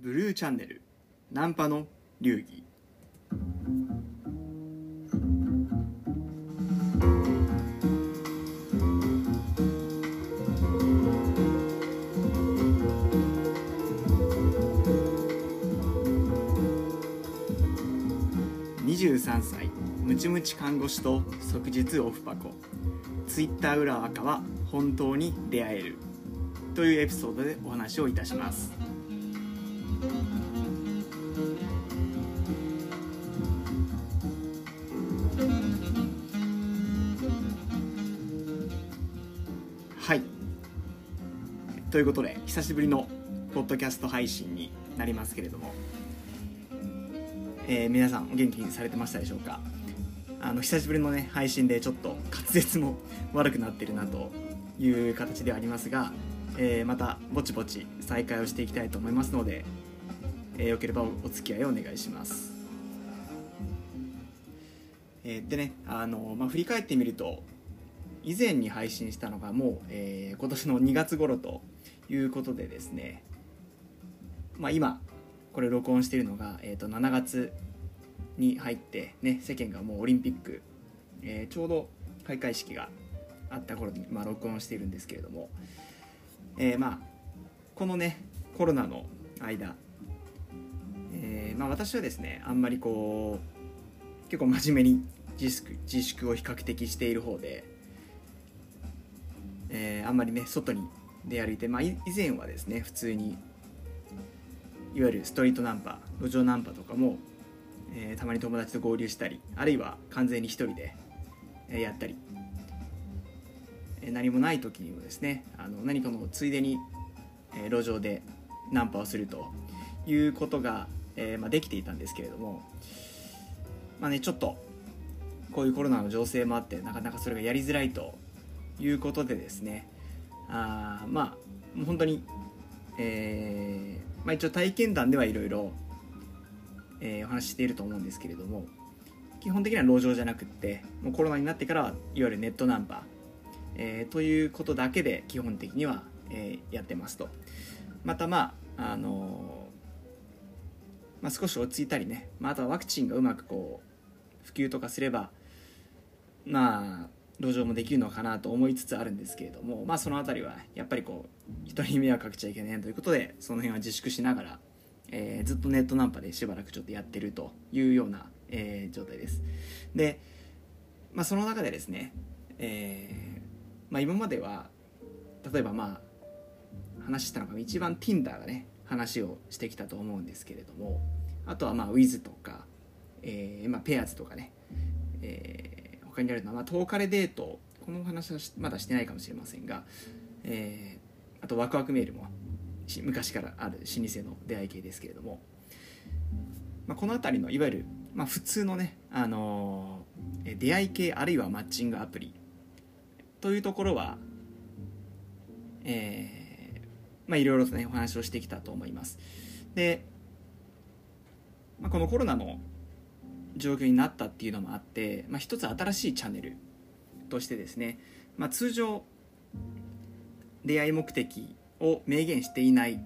ブルーチャンネル。ナンパの流儀。23歳。ムチムチ看護師と即日オフパコ。ツイッター裏赤は本当に出会える。というエピソードでお話をいたします。ということで久しぶりのポッドキャスト配信になりますけれども、えー皆さんお元気にされてましたでしょうか？あの久しぶりのね配信でちょっと滑舌も悪くなってるなという形ではありますが、えーまたぼちぼち再開をしていきたいと思いますので、えーよければお付き合いをお願いします、えーでねあの、まあ、振り返ってみると以前に配信したのがもう、えー今年の2月頃ということでですね、まあ、今これ録音しているのが、えー、と7月に入って、ね、世間がもうオリンピック、えーちょうど開会式があった頃に、まあ、録音しているんですけれども、えーまあこのねコロナの間、えーまあ、私はですねあんまりこう結構真面目に自粛自粛を比較的している方で、えーあんまりね外に出歩いて、まあ、以前はですね普通にいわゆるストリートナンパ路上ナンパとかも、えーたまに友達と合流したりあるいは完全に一人で、やったり、えー何もない時にもですねあの何かのついでに、えー路上でナンパをするということが、えーまあ、できていたんですけれどもまあねちょっとこういうコロナの情勢もあってなかなかそれがやりづらいということでですねあまあ本当に、えーまあ、一応体験談ではいろいろお話ししていると思うんですけれども基本的には路上じゃなくってもうコロナになってからはいわゆるネットナンパ、えーということだけで基本的には、えーやってますと。またまああのーまあ、少し落ち着いたりね、まあ、あとはワクチンがうまくこう普及とかすればまあ路上もできるのかなと思いつつあるんですけれどもまあその辺りはやっぱりこう人に迷惑かけちゃいけないということでその辺は自粛しながらえーずっとネットナンパでしばらくちょっとやってるというような、えー状態です。で、まあ、その中でですね、えーまあ、今までは例えばまあ話したのが一番 Tinder がね話をしてきたと思うんですけれどもあとはまあ Wiz とか、えーまあ、ペアーズとかね、えー他にあるのは、まあ、トーカレデートこの話はまだしてないかもしれませんが、えーあとワクワクメールも昔からある老舗の出会い系ですけれども、まあ、この辺りのいわゆる、まあ、普通のね、あのー出会い系あるいはマッチングアプリというところは、えーまあ、いろいろとねお話をしてきたと思います。で、まあ、このコロナの状況になったっていうのもあって、まあ、一つ新しいチャンネルとしてですね、まあ、通常出会い目的を明言していない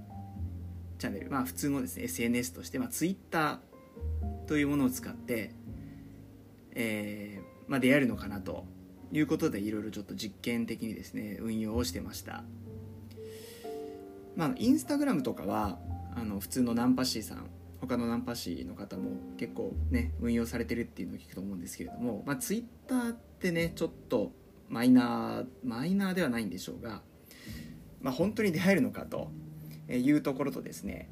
チャンネル、まあ、普通のですね SNS として、まあ、Twitter というものを使って、えーまあ、出会えるのかなということでいろいろちょっと実験的にですね運用をしてました。まあインスタグラムとかはあの普通のナンパ師さん他のナンパ師の方も結構ね運用されてるっていうのを聞くと思うんですけれども、まあ、ツイッターってねちょっとマイナーマイナーではないんでしょうがまあ、本当に出会えるのかというところとですね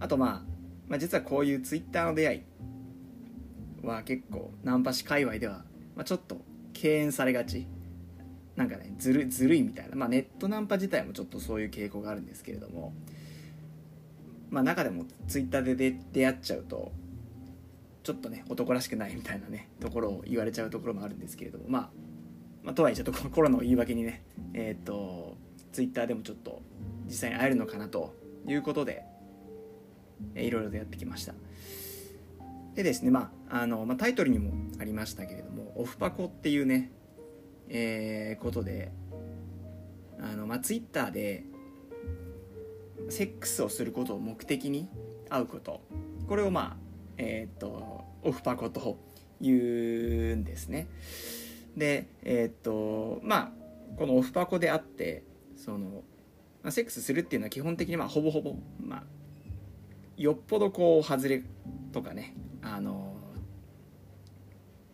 あと、まあ、まあ実はこういうツイッターの出会いは結構ナンパ師界隈では、まあ、ちょっと敬遠されがち。なんかねずるずるいみたいな、まあ、ネットナンパ自体もちょっとそういう傾向があるんですけれども、まあ、中でもツイッターで出出会っちゃうとちょっとね男らしくないみたいなねところを言われちゃうところもあるんですけれども、まあ、まあとはいえちょっとこのコロナを言い訳にねえっ、とツイッターでもちょっと実際に会えるのかなということで、えーいろいろとやってきました。でですね、まああのまあ、タイトルにもありましたけれどもオフパコっていうね、えーことであの、まあ、ツイッターでセックスをすることを目的に会うこと。これをまあえっ、とオフパコと言うんですね。でえっ、とまあこのオフパコであってその、まあ、セックスするっていうのは基本的にまあほぼほぼまあよっぽどこう外れとかねあの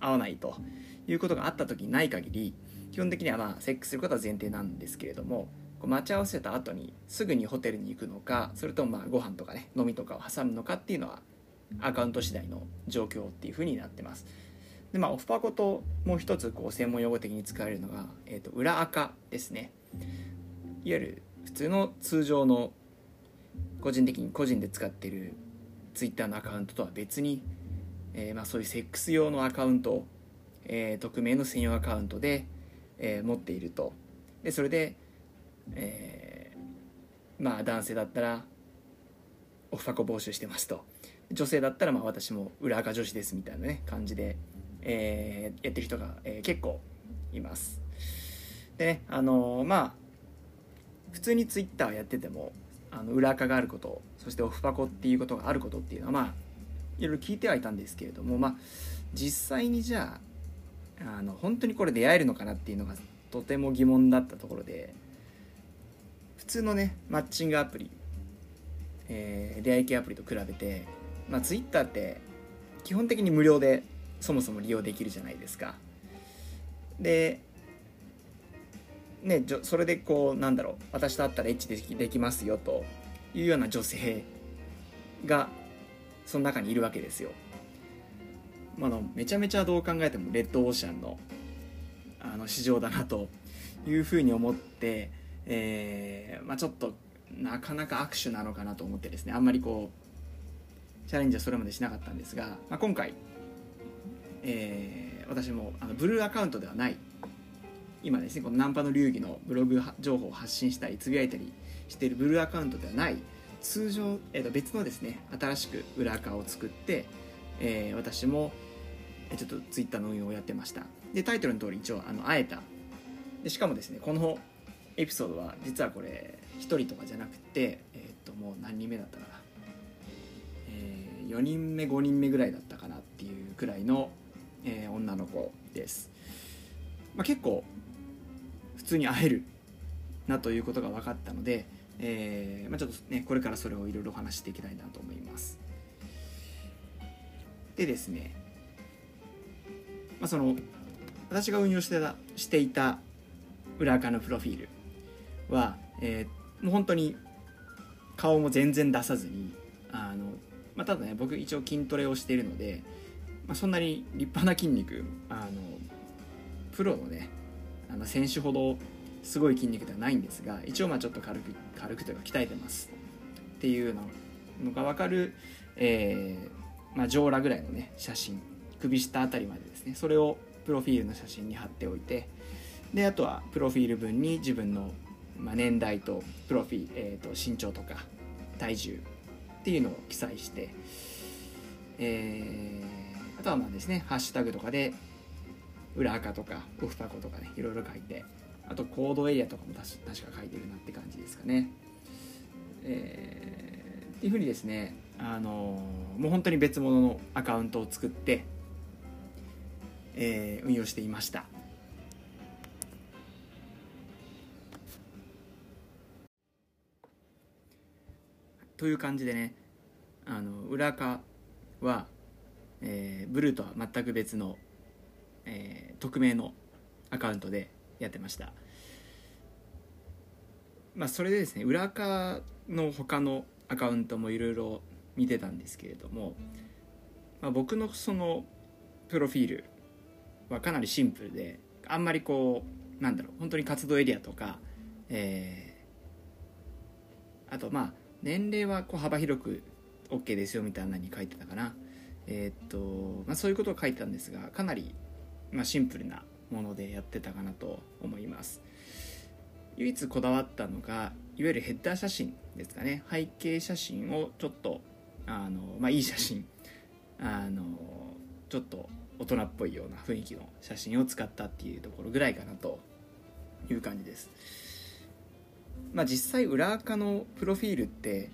合わないということがあった時にない限り基本的にはまあセックスすることは前提なんですけれどもこう待ち合わせた後にすぐにホテルに行くのかそれともまあご飯とかね飲みとかを挟むのかっていうのはアカウント次第の状況っていうふうになってます。でまあオフパコともう一つこう専門用語的に使われるのが、えー、と裏アカですね。いわゆる普通の通常の個人的に個人で使ってるツイッターのアカウントとは別に、えー、まあそういうセックス用のアカウントえー、匿名の専用アカウントで、えー、持っていると。でそれで、えー、まあ男性だったらオファコ募集してますと。女性だったらまあ私も裏垢女子ですみたいなね感じで、えー、やってる人が、えー、結構います。でねあのー、まあ普通にツイッターやっててもあの裏垢があることそしてオフパコっていうことがあることっていうのはまあいろいろ聞いてはいたんですけれどもまあ実際にじゃああの本当にこれ出会えるのかなっていうのがとても疑問だったところで普通のねマッチングアプリ、えー、出会い系アプリと比べて、まあ、Twitter って基本的に無料でそもそも利用できるじゃないですか。でねそれでこうなんだろう私と会ったらエッチできできますよというような女性がその中にいるわけですよ。まあのめちゃめちゃどう考えてもレッドオーシャンのあの市場だなというふうに思って、えーまあ、ちょっとなかなか握手なのかなと思ってですねあんまりこうチャレンジはそれまでしなかったんですが、まあ、今回、えー、私もあのブルーアカウントではない今ですねこのナンパの流儀のブログ情報を発信したりつぶやいたりしているブルーアカウントではない通常、えー、と別のですね新しく裏アカを作って、えー、私もちょっとツイッターの運用をやってましたでタイトルの通り一応あの会えた。でしかもですねこのエピソードは実はこれ1人とかじゃなくてえっ、ともう何人目だったかな、えー、4人目5人目ぐらいだったかなっていうくらいの、えー、女の子です、まあ、結構普通に会えるなということが分かったので、えーまあ、ちょっとねこれからそれをいろいろ話していきたいなと思います。でですねまあ、その私が運用してたしていた裏垢のプロフィール。は、えー、もう本当に顔も全然出さずにあの、まあ、ただね僕一応筋トレをしているので、まあ、そんなに立派な筋肉あのプロのねあの選手ほどすごい筋肉ではないんですが一応まあちょっと軽く軽くというか鍛えてます。っていうのが分かる、えーまあ、上裸ぐらいのね写真。首下あたりまでですね。それをプロフィールの写真に貼っておいて。であとはプロフィール文に自分の、まあ、年代とプロフィ、えー、と身長とか体重っていうのを記載して、えー、あとはまあですねハッシュタグとかで裏垢とかオフパコとかねいろいろ書いてあとコードエリアとかも確か書いてるなって感じですかね。えー、っていうふうにですねあのー、もう本当に別物のアカウントを作ってえー、運用していましたという感じでねあの裏垢は、えー、ブルーとは全く別の、えー、匿名のアカウントでやってました。まあそれでですね裏垢の他のアカウントもいろいろ見てたんですけれども、まあ、僕のそのプロフィールはかなりシンプルであんまりこうなんだろう本当に活動エリアとか、えー、あとまあ年齢はこう幅広く OK ですよみたいなに書いてたかな。えー、っと、まあ、そういうことを書いてたんですがかなり、まあ、シンプルなものでやってたかなと思います。唯一こだわったのがいわゆるヘッダー写真ですかね。背景写真をちょっとあの、まあ、いい写真。あのちょっと大人っぽいような雰囲気の写真を使ったっていうところぐらいかなという感じです。まあ実際裏垢のプロフィールって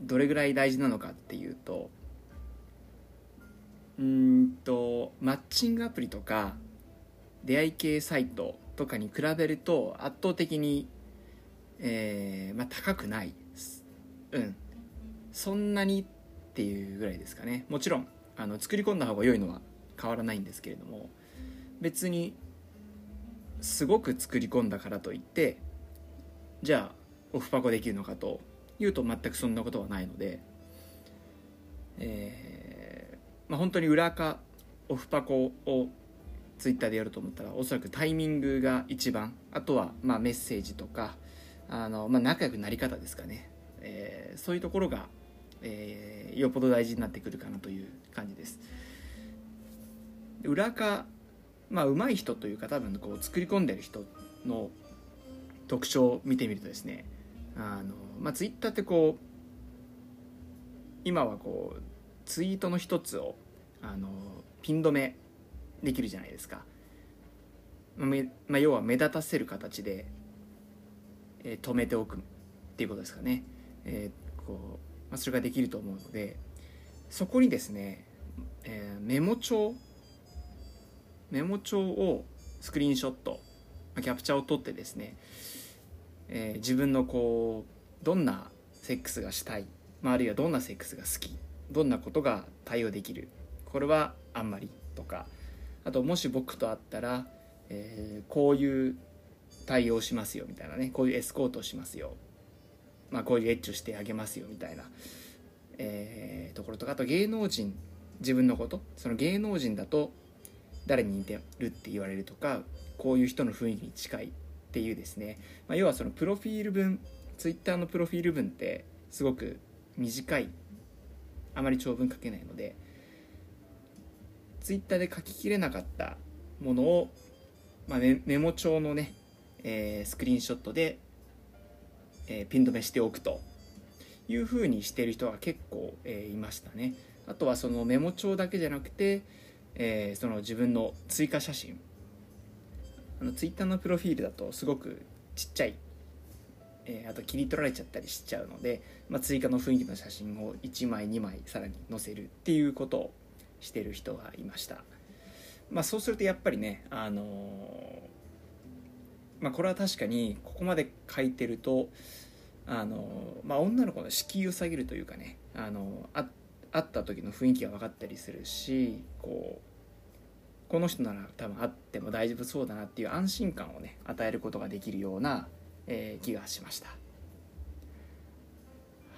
どれぐらい大事なのかっていうとうんとマッチングアプリとか出会い系サイトとかに比べると圧倒的に、えーまあ、高くない。うん。そんなにっていうぐらいですかね。もちろんあの作り込んだ方が良いのは変わらないんですけれども別にすごく作り込んだからといってじゃあオフパコできるのかというと全くそんなことはないので、えーまあ、本当に裏垢オフパコをツイッターでやると思ったらおそらくタイミングが一番あとはまあメッセージとかあの、まあ、仲良くなり方ですかね、えー、そういうところが、えー、よっぽど大事になってくるかなという感じです。裏垢まあ上手い人というか多分こう作り込んでる人の特徴を見てみるとですねあの、まあ、ツイッターってこう今はこうツイートの一つをあのピン止めできるじゃないですか、まあ、要は目立たせる形で、えー、止めておくっていうことですかね、えー、こうまあ、それができると思うのでそこにですね、えー、メモ帳メモ帳をスクリーンショットキャプチャーを取ってですね、えー、自分のこうどんなセックスがしたい、まあ、あるいはどんなセックスが好きどんなことが対応できるこれはあんまりとかあともし僕と会ったら、えー、こういう対応しますよみたいなねこういうエスコートをしますよ、まあ、こういうエッチをしてあげますよみたいな、えー、ところとかあと芸能人自分のことその芸能人だと誰に似てるって言われるとかこういう人の雰囲気に近いっていうですね、まあ、要はそのプロフィール文ツイッターのプロフィール文ってすごく短いあまり長文書けないのでツイッターで書ききれなかったものを、まあ、メモ帳のね、えー、スクリーンショットで、えー、ピン止めしておくというふうにしてる人が結構、えー、いましたね。あとはそのメモ帳だけじゃなくて、えー、その自分の追加写真あのツイッターのプロフィールだとすごくちっちゃい、えー、あと切り取られちゃったりしちゃうので、まあ、追加の雰囲気の写真を1枚2枚さらに載せるっていうことをしてる人がいました。まあ、そうするとやっぱりね、あのまあ、これは確かにここまで書いてると、あのまあ、女の子の敷居を下げるというかね、あのあ会った時の雰囲気が分かったりするしこうこの人なら多分会っても大丈夫そうだなっていう安心感をね与えることができるような、えー、気がしました。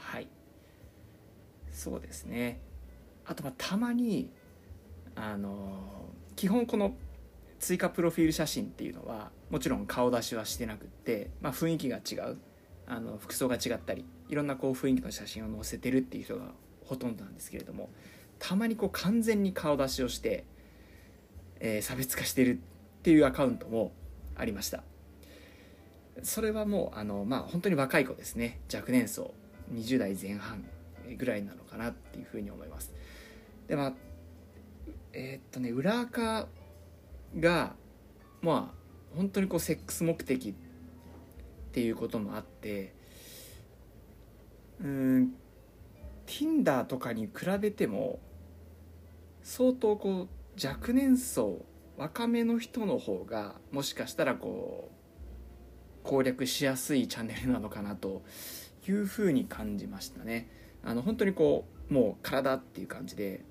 はい。そうですね。あとまあたまにあの基本この追加プロフィール写真っていうのはもちろん顔出しはしてなくって、まあ、雰囲気が違う。あの服装が違ったりいろんなこう雰囲気の写真を載せてるっていう人がほとんどなんですけれどもたまにこう完全に顔出しをして、えー、差別化してるっていうアカウントもありました。それはもうあのまあ本当に若い子ですね。若年層。20代前半ぐらいなのかなっていうふうに思います。でまあえー、っとね裏垢がまあ本当にこうセックス目的っていうこともあってうん Tinder とかに比べても相当こう若年層若めの人の方がもしかしたらこう攻略しやすいチャンネルなのかなというふうに感じましたね。あの本当にこうもう体っていう感じで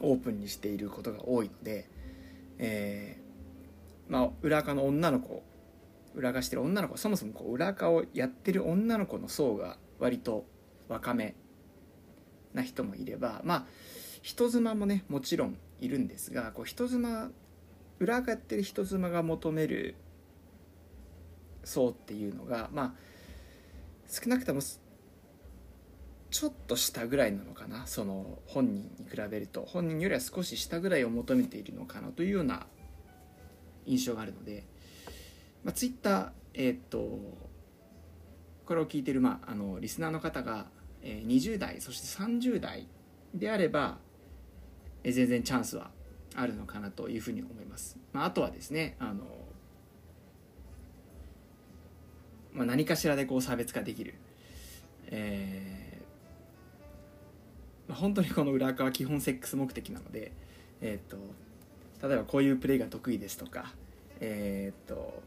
オープンにしていることが多いので、えー、まあ、裏垢の女の子裏垢してる女の子そもそもこう裏垢をやってる女の子の層が割と若めな人もいればまあ人妻もねもちろんいるんですがこう人妻裏垢やってる人妻が求める層っていうのがまあ少なくともちょっと下ぐらいなのかなその本人に比べると。本人よりは少し下ぐらいを求めているのかなというような印象があるので、まあ、ツイッターえー、っとこれを聞いてる、まあ、あのリスナーの方が、えー、20代そして30代であれば、全然チャンスはあるのかなというふうに思います、まあ、あとはですねあの、まあ、何かしらでこう差別化できる、えーまあ、本当にこの裏垢は基本セックス目的なので、えーと、例えばこういうプレーが得意ですとかえっ、ー、と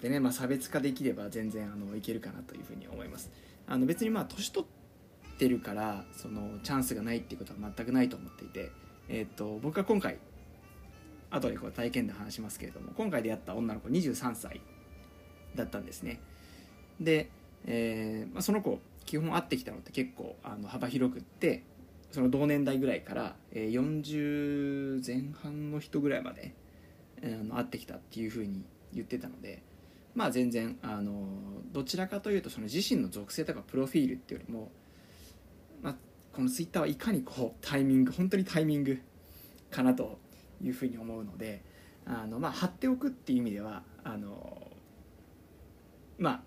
でね、まあ、差別化できれば全然あのいけるかなというふうに思います。あの別にまあ年取っててるからそのチャンスがないっていうことは全くないと思っていて、えーと、僕は今回後でこう体験で話しますけれども今回出会った女の子23歳だったんですね。で、えーまあ、その子基本会ってきたのって結構あの幅広くってその同年代ぐらいから、えー、40前半の人ぐらいまで、えー、会ってきたっていうふうに言ってたのでまあ全然あのどちらかというとその自身の属性とかプロフィールっていうよりも、このツイッターはいかにこうタイミング本当にタイミングかなというふうに思うのであの、まあ、貼っておくっていう意味ではあのま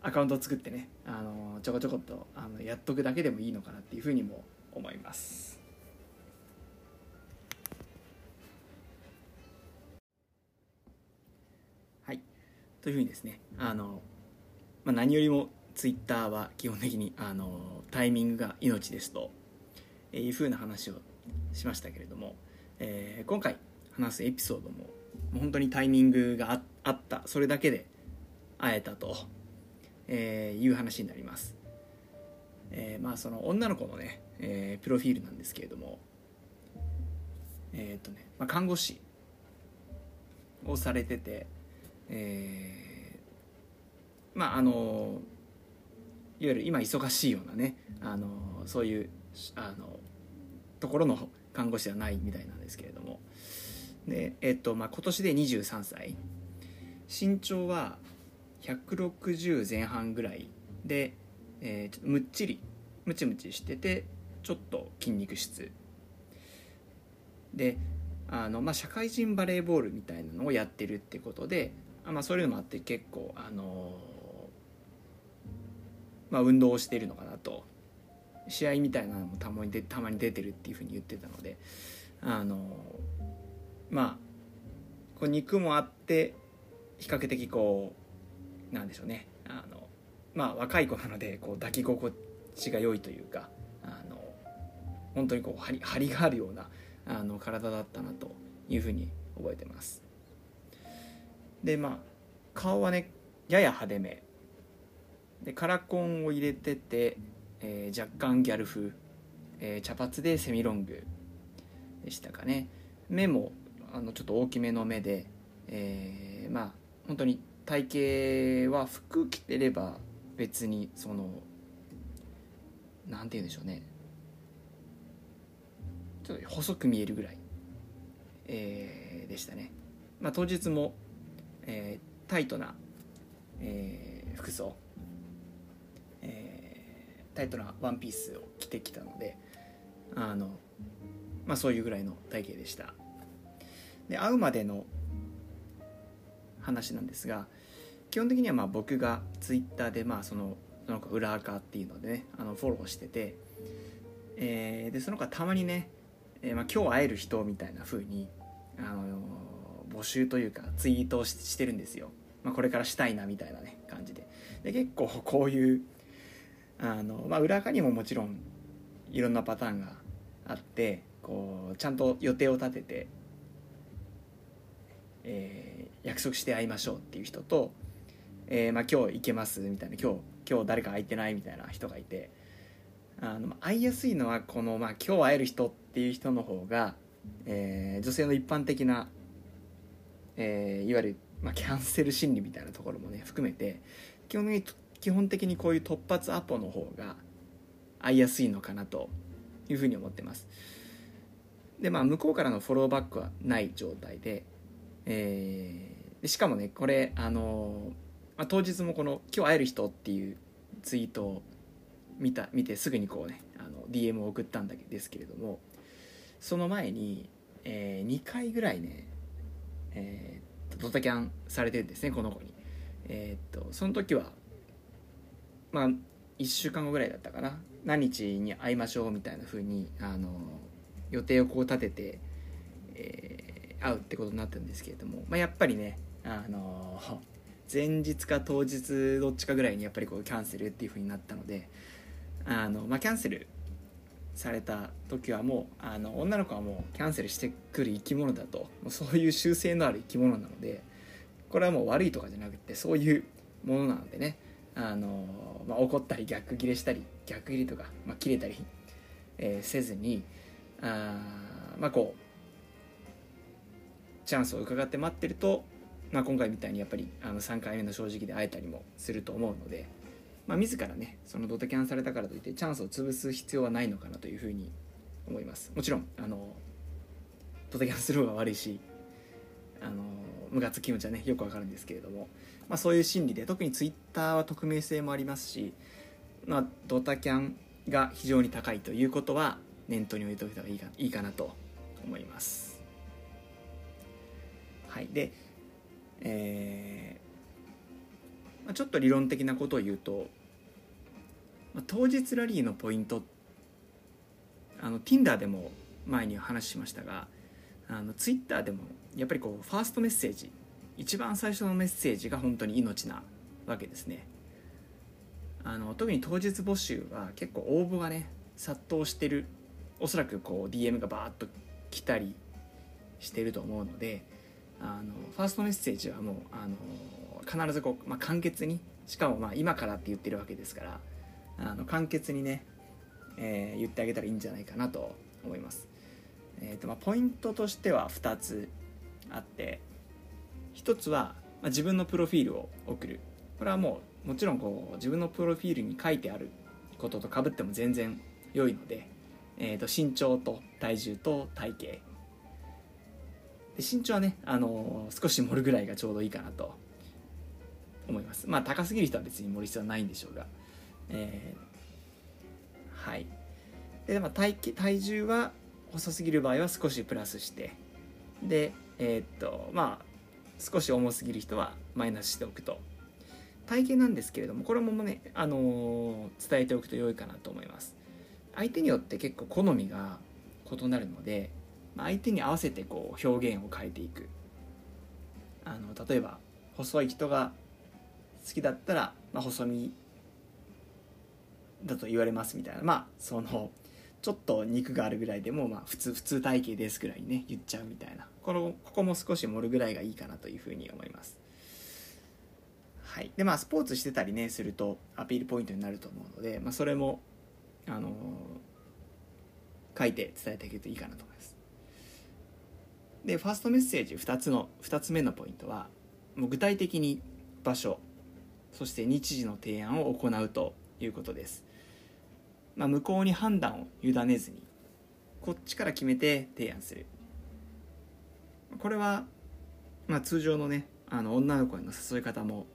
あアカウントを作ってねあのちょこちょこっとあのやっとくだけでもいいのかなっていうふうにも思います。というふうにですねあの、まあ、何よりもツイッターは基本的にあのタイミングが命ですというふうな話をしましたけれども、えー、今回話すエピソードも本当にタイミングがあったそれだけで会えたと、えー、いう話になります、えー、まあその女の子のね、えー、プロフィールなんですけれどもえっ、とね、まあ、看護師をされててえー、まああのいわゆる今忙しいようなねあのそういうあのところの看護師ではないみたいなんですけれども。で、えっとまあ、今年で23歳。身長は160前半ぐらいで、えー、ちょっとむっちりムチムチしててちょっと筋肉質。であの、まあ、社会人バレーボールみたいなのをやってるってことでまあ、そういうのもあって結構あのまあ、運動をしているのかなと。試合みたいなのもたまにでたまに出てるっていうふうに言ってたのであのまあこう肉もあって比較的こうなんでしょうね。あのまあ若い子なのでこう抱き心地が良いというかあの本当にこう張り張りがあるようなあの体だったなというふうに覚えてます。でまあ顔はねやや派手め。でカラコンを入れてて、えー、若干ギャル風、えー、茶髪でセミロング。でしたかね。目もあのちょっと大きめの目で、えー、まあ本当に体型は服着てれば別にそのなんて言うんでしょうね。ちょっと細く見えるぐらい、えー、でしたね、まあ、当日もえー、タイトな、えー、服装、タイトなワンピースを着てきたのであの、まあ、そういうぐらいの体型でした。で会うまでの話なんですが基本的にはまあ僕がツイッターでまあそのその子裏垢っていうのでねあのフォローしてて、えー、でその子はたまにね、えーまあ、今日会える人みたいな風にあの募集というかツイートをしてるんですよ、まあ、これからしたいなみたいなね感じで。で結構こういうあの、まあ、裏側にももちろんいろんなパターンがあってこうちゃんと予定を立てて、えー、約束して会いましょうっていう人と、えーまあ、今日行けますみたいな今日今日誰か空いてないみたいな人がいてあの会いやすいのはこの、まあ、今日会える人っていう人の方が、えー、女性の一般的なえー、いわゆる、まあ、キャンセル心理みたいなところもね含めて基本的に基本的にこういう突発アポの方が合いやすいのかなというふうに思ってます。でまあ向こうからのフォローバックはない状態で,、えー、しかもねこれあのまあ、当日もこの「今日会える人」っていうツイートを見た見てすぐにこうねあの DM を送ったんだけですけれどもその前に、えー、2回ぐらいねえー、ドタキャンされてるんですねこの子に。えー、っとその時はまあ1週間後ぐらいだったかな。何日に会いましょうみたいな風にあの予定をこう立てて、えー、会うってことになったんですけれども、まあ、やっぱりねあの前日か当日どっちかぐらいにやっぱりこうキャンセルっていう風になったのであの、まあ、キャンセルされた時はもうあの女の子はもうキャンセルしてくる生き物だとそういう習性のある生き物なのでこれはもう悪いとかじゃなくてそういうものなのでね。あの、まあ、怒ったり逆ギレしたり逆ギレとか、まあ、切れたり、えー、せずにあまあこうチャンスを伺って待ってると、まあ、今回みたいにやっぱりあの3回目の正直で会えたりもすると思うので、まあ、自らねそのドタキャンされたからといってチャンスを潰す必要はないのかなというふうに思います。もちろんあのドタキャンする方が悪いしあのムカつく気持ちはねよくわかるんですけれども、まあ、そういう心理で特にツイッターは匿名性もありますし、まあ、ドタキャンが非常に高いということは念頭に置いておいた方がいいかなと思います。はい。でえーまあ、ちょっと理論的なことを言うと、まあ、当日ラリーのポイントあの Tinder でも前に話しましたがあの Twitter でもやっぱりこうファーストメッセージ一番最初のメッセージが本当に命なわけですねあの特に当日募集は結構応募がね殺到してるおそらくこう DM がバーッと来たりしてると思うのであのファーストメッセージはもうあの必ずこう、まあ、簡潔にしかもまあ今からって言ってるわけですからあの簡潔にね、えー、言ってあげたらいいんじゃないかなと思います。えーとまあ、ポイントとしては2つあって1つは、まあ、自分のプロフィールを送る。これはもうもちろんこう自分のプロフィールに書いてあることとかぶっても全然良いので、えー、と身長と体重と体型。で身長はね、あのー、少し盛るぐらいがちょうどいいかなと思います。まあ高すぎる人は別に盛る必要はないんでしょうが、えー、はい。で、まあ、体体重は細すぎる場合は少しプラスして。でえー、っとまあ少し重すぎる人はマイナスしておくと。体型なんですけれどもこれもね、あのー、伝えておくと良いかなと思います。相手によって結構好みが異なるので相手に合わせてこう表現を変えていく。あの例えば細い人が好きだったら、まあ、細身だと言われますみたいな。まあそのちょっと肉があるぐらいでも、まあ、普通普通体型ですぐらいね言っちゃうみたいな。このここも少し盛るぐらいがいいかなというふうに思います。はい。でまあスポーツしてたりねするとアピールポイントになると思うので、まあ、それもあの、書いて伝えてあげるといいかなと思います。でファーストメッセージ2つの2つ目のポイントはもう具体的に場所そして日時の提案を行うということです、まあ、向こうに判断を委ねずにこっちから決めて提案する。これは、まあ、通常のねあの女の子への誘い方も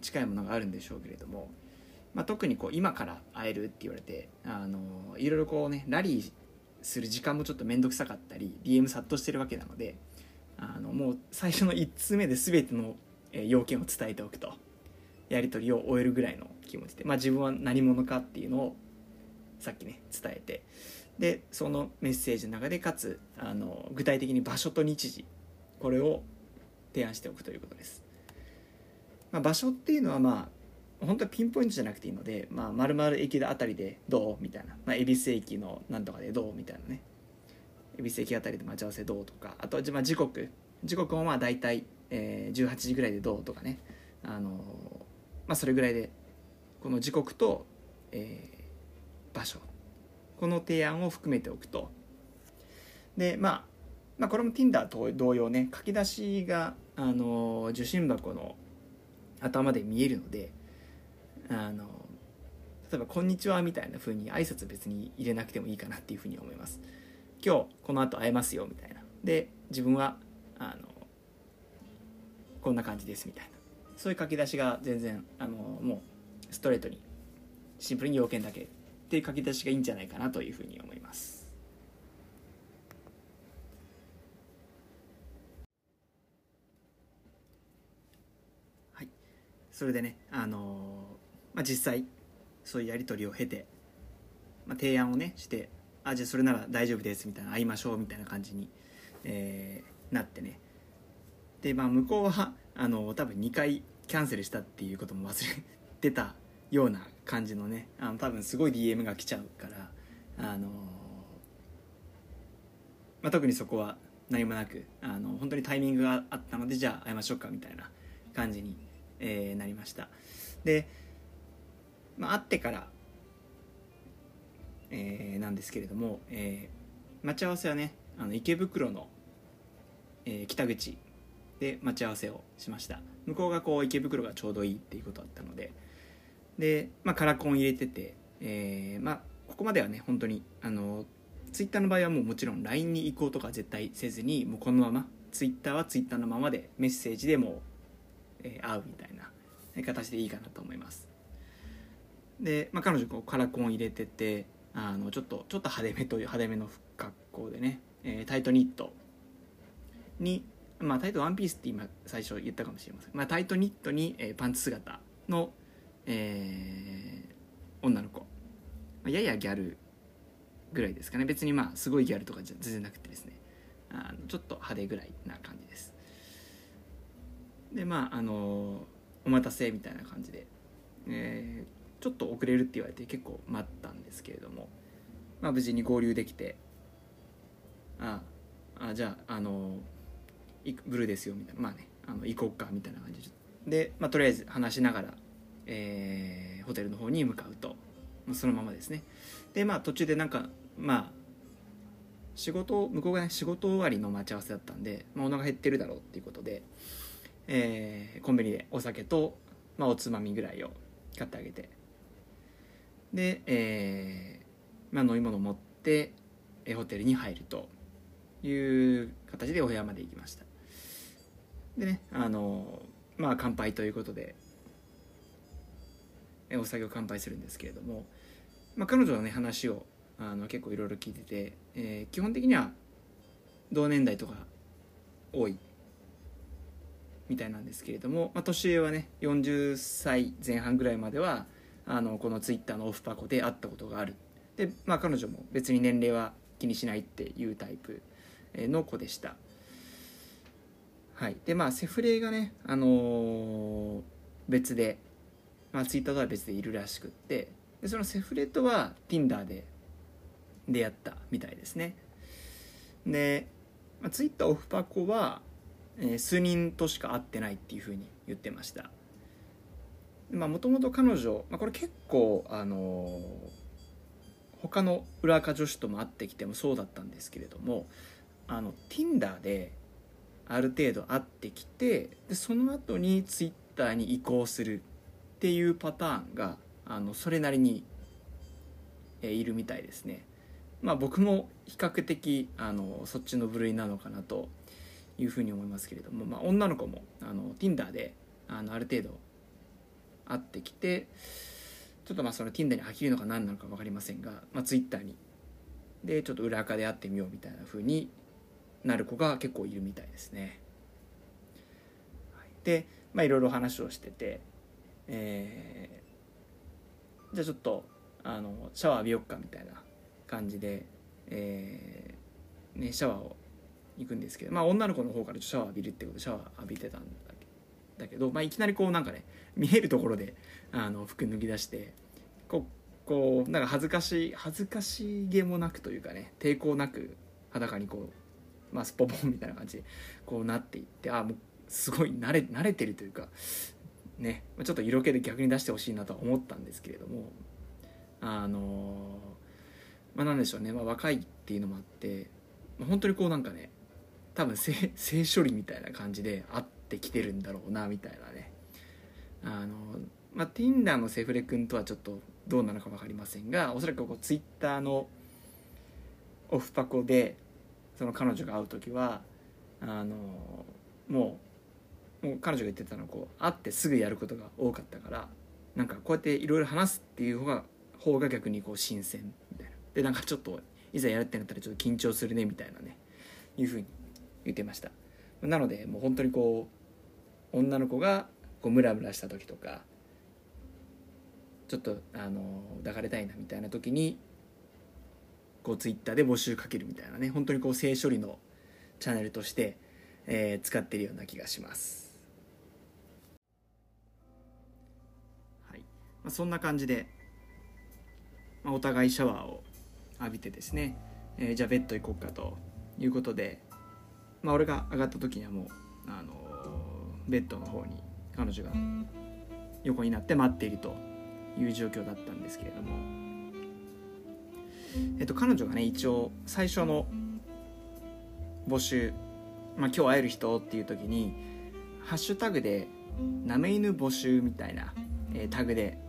近いものがあるんでしょうけれども、まあ、特にこう今から会えるって言われてあのいろいろこうねラリーする時間もちょっと面倒くさかったり DM 殺到してるわけなのであのもう最初の1通目で全ての要件を伝えておくとやり取りを終えるぐらいの気持ちで、まあ、自分は何者かっていうのをさっきね伝えてでそのメッセージの中でかつあの具体的に場所と日時これを提案しておくということです、まあ、場所っていうのはまあ本当はピンポイントじゃなくていいので、まあ、丸々駅あたりでどうみたいな、まあ、恵比寿駅のなんとかでどうみたいなね。恵比寿駅あたりで待ち合わせどうとか。あとはまあ時刻。時刻もまあ大体、えー、18時ぐらいでどうとかね。あのー、まあそれぐらいでこの時刻と、えー、場所。この提案を含めておくと。でまあまあこれも Tinder と同様ね書き出しがあの受信箱の頭で見えるのであの例えば「こんにちは」みたいな風に挨拶別に入れなくてもいいかなっていうふうに思います。今日この後会えますよみたいな。で自分はあのこんな感じですみたいな。そういう書き出しが全然あのもうストレートにシンプルに要件だけって書き出しがいいんじゃないかなというふうに思います。はい。それでねあのまあ、実際そういうやり取りを経て、まあ、提案をねしてあじゃあそれなら大丈夫ですみたいな会いましょうみたいな感じに、えー、なってね。でまあ向こうはあの多分2回キャンセルしたっていうことも忘れてたような感じのねあの多分すごい DM が来ちゃうからあの、まあ、特にそこは何もなくあの本当にタイミングがあったのでじゃあ会いましょうかみたいな感じに、えー、なりました。で、まあ、会ってから、えー、なんですけれども、えー、待ち合わせはねあの池袋の、えー、北口で待ち合わせをしました。向こうがこう池袋がちょうどいいっていうことだったのでで、まあ、カラコン入れてて、えー、まあここまではね本当にあのツイッターの場合はもうもちろん LINE に移行とか絶対せずにもうこのままツイッターはツイッターのままでメッセージでも、えー、会うみたいな形でいいかなと思います。で、まあ、彼女こうカラコン入れててあのちょっとちょっと派手めという派手めの格好でね、えー、タイトニットにまあ、タイトワンピースって今最初言ったかもしれません、まあ、タイトニットに、えー、パンツ姿の、えー、女の子、ややギャルぐらいですかね。別にまあすごいギャルとかじゃ全然なくてですね。あのちょっと派手ぐらいな感じです。でまああのお待たせみたいな感じで、えー、ちょっと遅れるって言われて結構待ったんですけれども、まあ、無事に合流できてああじゃああのブルーですよみたいな。まあねあの行こうかみたいな感じで、まあ、とりあえず話しながら、えー、ホテルの方に向かうと、まあ、そのままですね。でまあ途中でなんかまあ仕事向こうがね仕事終わりの待ち合わせだったんで、まあ、お腹減ってるだろうっていうことで、えー、コンビニでお酒と、まあ、おつまみぐらいを買ってあげて。で、えーまあ、飲み物を持って、えホテルに入るという形でお部屋まで行きました。でねあのまあ乾杯ということでお酒を乾杯するんですけれども、まあ、彼女のね話をあの結構いろいろ聞いてて、えー、基本的には同年代とか多いみたいなんですけれども、まあ、年上はね40歳前半ぐらいまではあのこのツイッターのオフパコで会ったことがある。で、まあ、彼女も別に年齢は気にしないっていうタイプの子でした。はい。でまあセフレがね、あのー、別で、まあ、ツイッターとは別でいるらしくってでそのセフレとは Tinder で出会ったみたいですね。で、まあ、ツイッターオフパコは、えー、数人としか会ってないっていうふうに言ってました。もともと彼女、まあ、これ結構あのー、他の裏垢女子とも会ってきてもそうだったんですけれどもあの Tinder である程度会ってきてでその後に Twitter に移行するっていうパターンがあのそれなりに、えいるみたいですね。まあ僕も比較的あのそっちの部類なのかなというふうに思いますけれども、まあ、女の子もあの Tinder であのある程度会ってきてちょっとまあその Tinder に飽きるのか何なのか分かりませんが、まあ、Twitter にでちょっと裏垢で会ってみようみたいなふうになる子が結構いるみたいですね。でまあいろいろ話をしてて、えー、じゃあちょっとあのシャワー浴びよっかみたいな感じで、えーね、シャワーを行くんですけど、まあ、女の子の方からシャワー浴びるってことでシャワー浴びてたんだけど、まあ、いきなりこうなんかね見えるところであの服脱ぎ出してこうこうなんか恥ずかしい恥ずかしげもなくというかね抵抗なく裸にこうまあ、スポポンみたいな感じでこうなっていってあもうすごい慣れ慣れてるというかねちょっと色気で逆に出してほしいなとは思ったんですけれどもあのまあなんでしょうね、まあ、若いっていうのもあって、まあ、本当にこうなんかね多分性性処理みたいな感じで会ってきてるんだろうなみたいなね。あのまあ Tinder のセフレ君とはちょっとどうなのか分かりませんがおそらくこう Twitter のオフパコでその彼女が会う時はあのもうもう彼女が言ってたのこう会ってすぐやることが多かったからなんかこうやっていろいろ話すっていう方が方が逆にこう新鮮みたいな。でなんかちょっといざやるってなったらちょっと緊張するねみたいなね。いうふうに言ってました。なのでもう本当にこう女の子がこうムラムラした時とかちょっとあの抱かれたいなみたいな時にこうツイッターで募集かけるみたいなね。本当にこう性処理のチャンネルとして、えー、使ってるような気がします。まあ、そんな感じで、まあ、お互いシャワーを浴びてですね、えー、じゃあベッド行こうかということで、まあ、俺が上がった時にはもう、あのー、ベッドの方に彼女が横になって待っているという状況だったんですけれども、えっと、彼女がね一応最初の募集、まあ、今日会える人っていう時にハッシュタグで「なめ犬募集」みたいな、えー、タグで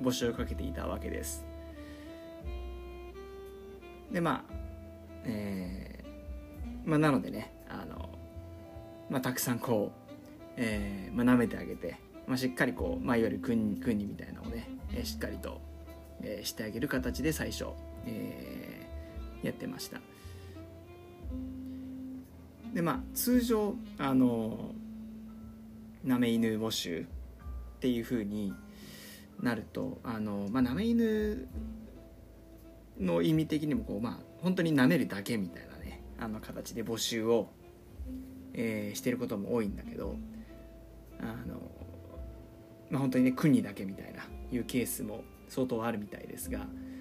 募集をかけていたわけです。でまあえー、まあなのでねあの、まあ、たくさんこう、えーまあ、舐めてあげて、まあ、しっかりこう、まあ、いわゆる訓訓にみたいなのをね、えー、しっかりと、えー、してあげる形で最初、えー、やってました。でまあ通常あのなめ犬募集っていうふうになるとあの、まあ、なめ犬の意味的にもこう、まあ、本当になめるだけみたいなねあの形で募集を、えー、してることも多いんだけどあの、まあ、本当にね国だけみたいないうケースも相当あるみたいですが、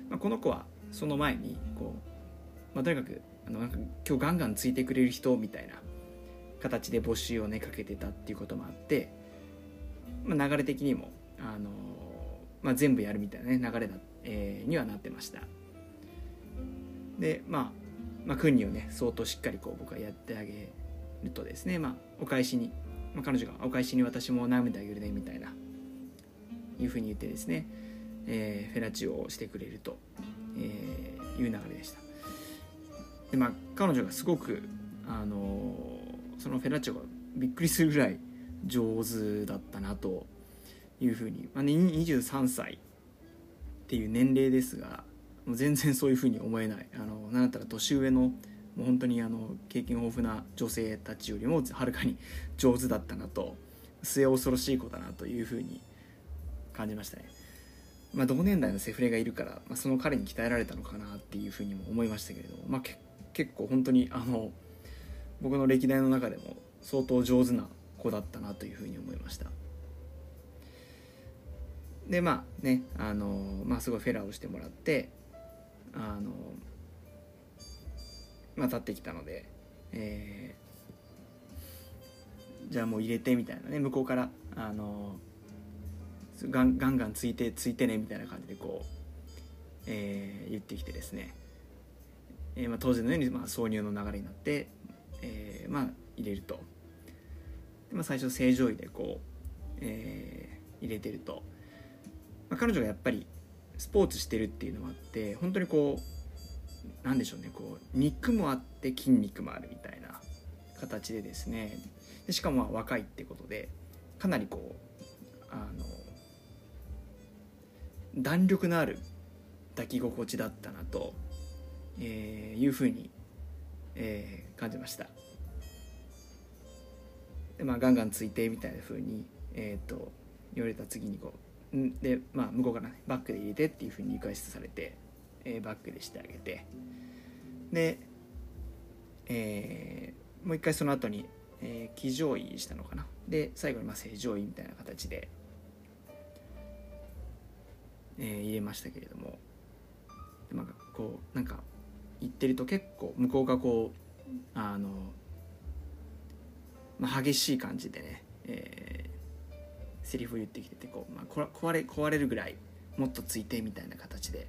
まあ、この子はその前にこう、まあ、とにかくあのなんか今日ガンガンついてくれる人みたいな形で募集をねかけてたっていうこともあって、まあ、流れ的にも、あのまあ、全部やるみたいなね流れだ、えー、にはなってました。でまあ、まあ、訓練をね相当しっかりこう僕はやってあげるとですね、まあ、お返しに、まあ、彼女がお返しに私も舐めてあげるねみたいないうふうに言ってですね、えー、フェラチオをしてくれると、えー、いう流れでした。でまあ彼女がすごくあのー、そのフェラチオがびっくりするぐらい上手だったなというふうに、まあね、23歳っていう年齢ですがもう全然そういうふうに思えないあのなんだったら年上のもう本当にあの経験豊富な女性たちよりもはるかに上手だったなと末恐ろしい子だなというふうに感じましたね。まあ、同年代のセフレがいるから、まあ、その彼に鍛えられたのかなっていうふうにも思いましたけれども、まあ、結構本当にあの僕の歴代の中でも相当上手な子だったなというふうに思いましたでまあねあの、まあ、すごいフェラーをしてもらってあのまあ立ってきたので、えー、じゃあもう入れてみたいなね向こうからあのガンガンガンついてついてねみたいな感じでこう、えー、言ってきてですね。えー、まあ、当然のようにまあ挿入の流れになって、えー、まあ入れると、まあ、最初正常位でこう、えー、入れてると、まあ、彼女がやっぱりスポーツしてるっていうのもあって本当にこうなんでしょうねこう肉もあって筋肉もあるみたいな形でですね。でしかも若いってことでかなりこうあの弾力のある抱き心地だったなとえー、いうふうに、えー、感じました。でまあガンガンついてみたいなふうに、えーと、言われた次にこうで、まあ、向こうから、ね、バックで入れてっていうふうにリクエストされて、えー、バックでしてあげて。で、えー、もう一回その後に、えー、騎乗位したのかな。で最後にまあ正常位みたいな形で、えー、入れましたけれども。で、まあ、こうなんか言ってると結構向こうがこうあの、まあ、激しい感じでね、えー、セリフを言ってきててこう、まあ、壊れ壊れるぐらいもっとついてみたいな形で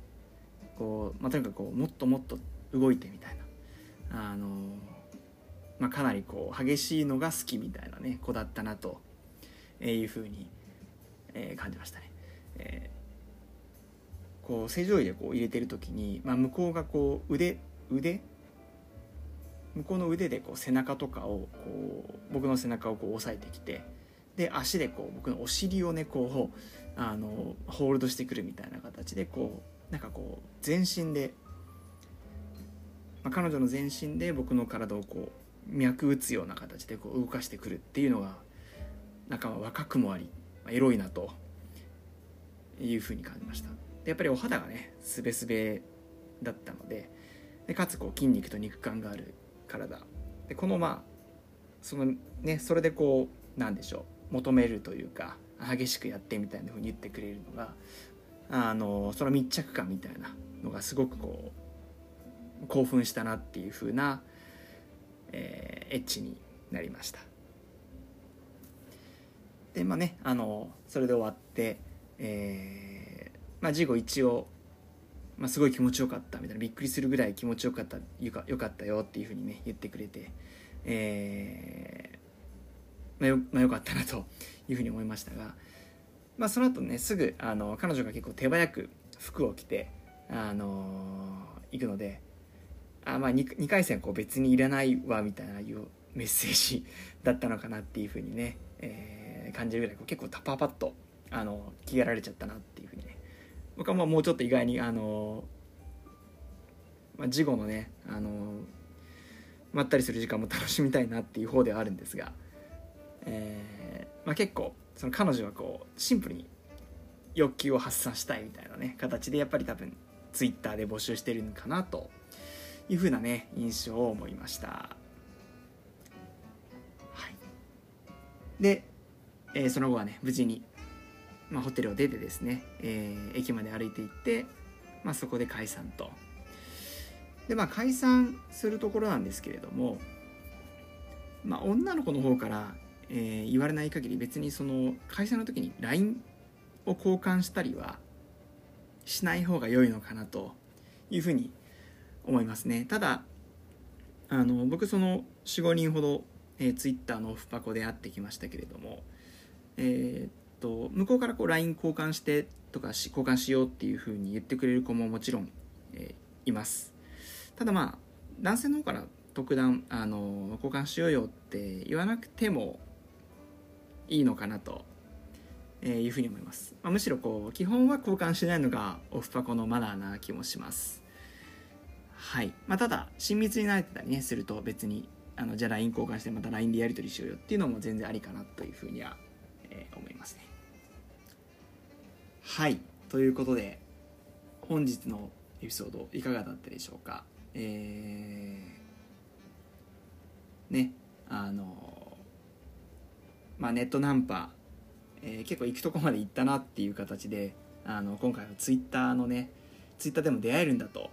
こう、まあ、とにかくこうもっともっと動いてみたいなあの、まあ、かなりこう激しいのが好きみたいなね子だったなというふうに、えー、感じましたね。えーこう正常位でこう入れてる時に、まあ、向こうがこう腕腕？向こうの腕でこう背中とかをこう僕の背中をこう押さえてきてで足でこう僕のお尻をねこうあのホールドしてくるみたいな形でこうなんかこう全身で、まあ、彼女の全身で僕の体をこう脈打つような形でこう動かしてくるっていうのがなんか若くもありエロいなというふうに感じました。でやっぱりお肌がねすべすべだったのででかつこう筋肉と肉感がある体でこのまあそのねそれでこうなんでしょう求めるというか激しくやってみたいなふうに言ってくれるのがあのその密着感みたいなのがすごくこう興奮したなっていう風な、えー、エッジになりました。でまあねあのそれで終わって、えーまあ、事後一応、まあ、すごい気持ちよかったみたいなびっくりするぐらい気持ちよかったよかよかったよっていう風にね言ってくれて、えーまあよまあ、よかったなというふうに思いましたが、まあ、その後ねすぐあの彼女が結構手早く服を着て、あのー、行くのであ、まあ2、2, 回戦こう別にいらないわみたいないうメッセージ だったのかなっていうふうにね、えー、感じるぐらい結構パパパッとあの着替えられちゃったなっていうふうにね。僕はもうもうちょっと意外にあのまあ、事後のねあのまったりする時間も楽しみたいなっていう方ではあるんですが、えーまあ、結構その彼女はこうシンプルに欲求を発散したいみたいなね形でやっぱり多分ツイッターで募集してるのかなというふうなね印象を思いました。はい、で、えー、その後はね無事に、まあ、ホテルを出てですね、えー、駅まで歩いていって、まあ、そこで解散と。でまあ解散するところなんですけれども、まあ、女の子の方からえー、言われない限り別にその会社の時に LINE を交換したりはしない方が良いのかなというふうに思いますね。ただあの僕その45人ほど、えー、Twitter のオフパコで会ってきましたけれどもえー、っと向こうからこう LINE 交換してとかし交換しようっていうふうに言ってくれる子ももちろん、えー、います。ただまあ男性の方から特段あの交換しようよって言わなくてもいいのかなというふうに思います、まあ、むしろこう基本は交換しないのがオフパコのマナーな気もします。はい。まあ、ただ親密になれてたりねすると別にあのじゃあ LINE 交換してまた LINE でやり取りしようよっていうのも全然ありかなというふうには、えー、思いますね。はい。ということで本日のエピソードいかがだったでしょうか。えー、ね。あのまあ、ネットナンパ、えー、結構行くとこまで行ったなっていう形であの今回はツイッターのねツイッターでも出会えるんだと。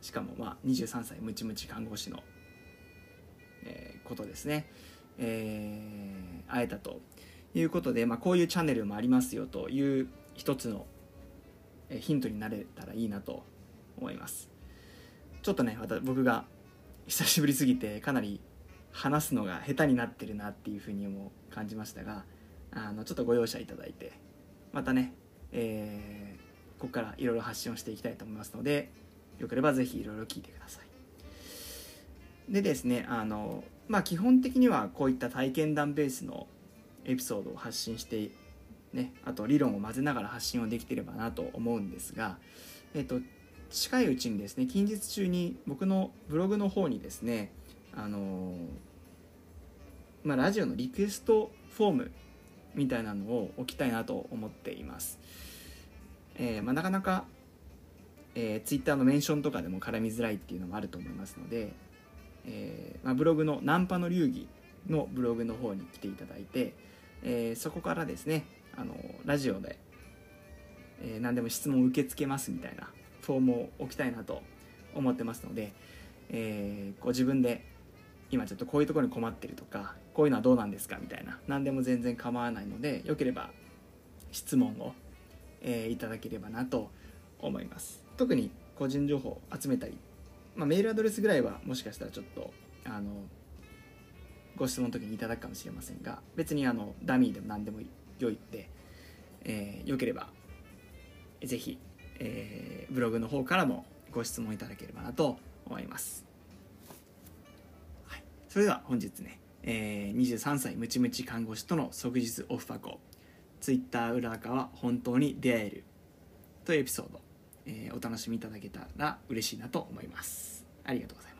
しかもまあ23歳ムチムチ看護師の、えー、ことですね、えー、会えたということで、まあ、こういうチャンネルもありますよという一つのヒントになれたらいいなと思います。ちょっとねまた僕が久しぶりすぎてかなり話すのが下手になってるなっていうふうにも感じましたがあのちょっとご容赦いただいてまたね、えー、ここからいろいろ発信をしていきたいと思いますのでよければぜひいろいろ聞いてください。でですねあのまあ基本的にはこういった体験談ベースのエピソードを発信してねあと理論を混ぜながら発信をできてればなと思うんですがえっ、と近いうちにですね近日中に僕のブログの方にですねあのまあ、ラジオのリクエストフォームみたいなのを置きたいなと思っています、えー、まあ、なかなか、えー、Twitter のメンションとかでも絡みづらいっていうのもあると思いますので、えー、まあ、ブログのナンパの流儀のブログの方に来ていただいて、えそこからですねあのラジオで、え何でも質問を受け付けますみたいなフォームを置きたいなと思ってますので、えご自分で今ちょっとこういうところに困ってるとかこういうのはどうなんですかみたいな何でも全然構わないのでよければ質問を、えー、いただければなと思います。特に個人情報を集めたり、まあ、メールアドレスぐらいはもしかしたらちょっとあのご質問の時にいただくかもしれませんが別にあのダミーでも何でも良いって、えー、よければぜひ、えー、ブログの方からもご質問いただければなと思います、それでは本日ねえー、23歳ムチムチ看護師との即日オフパコツイッター裏側は本当に出会えるというエピソード、えー、お楽しみいただけたら嬉しいなと思います。ありがとうございます。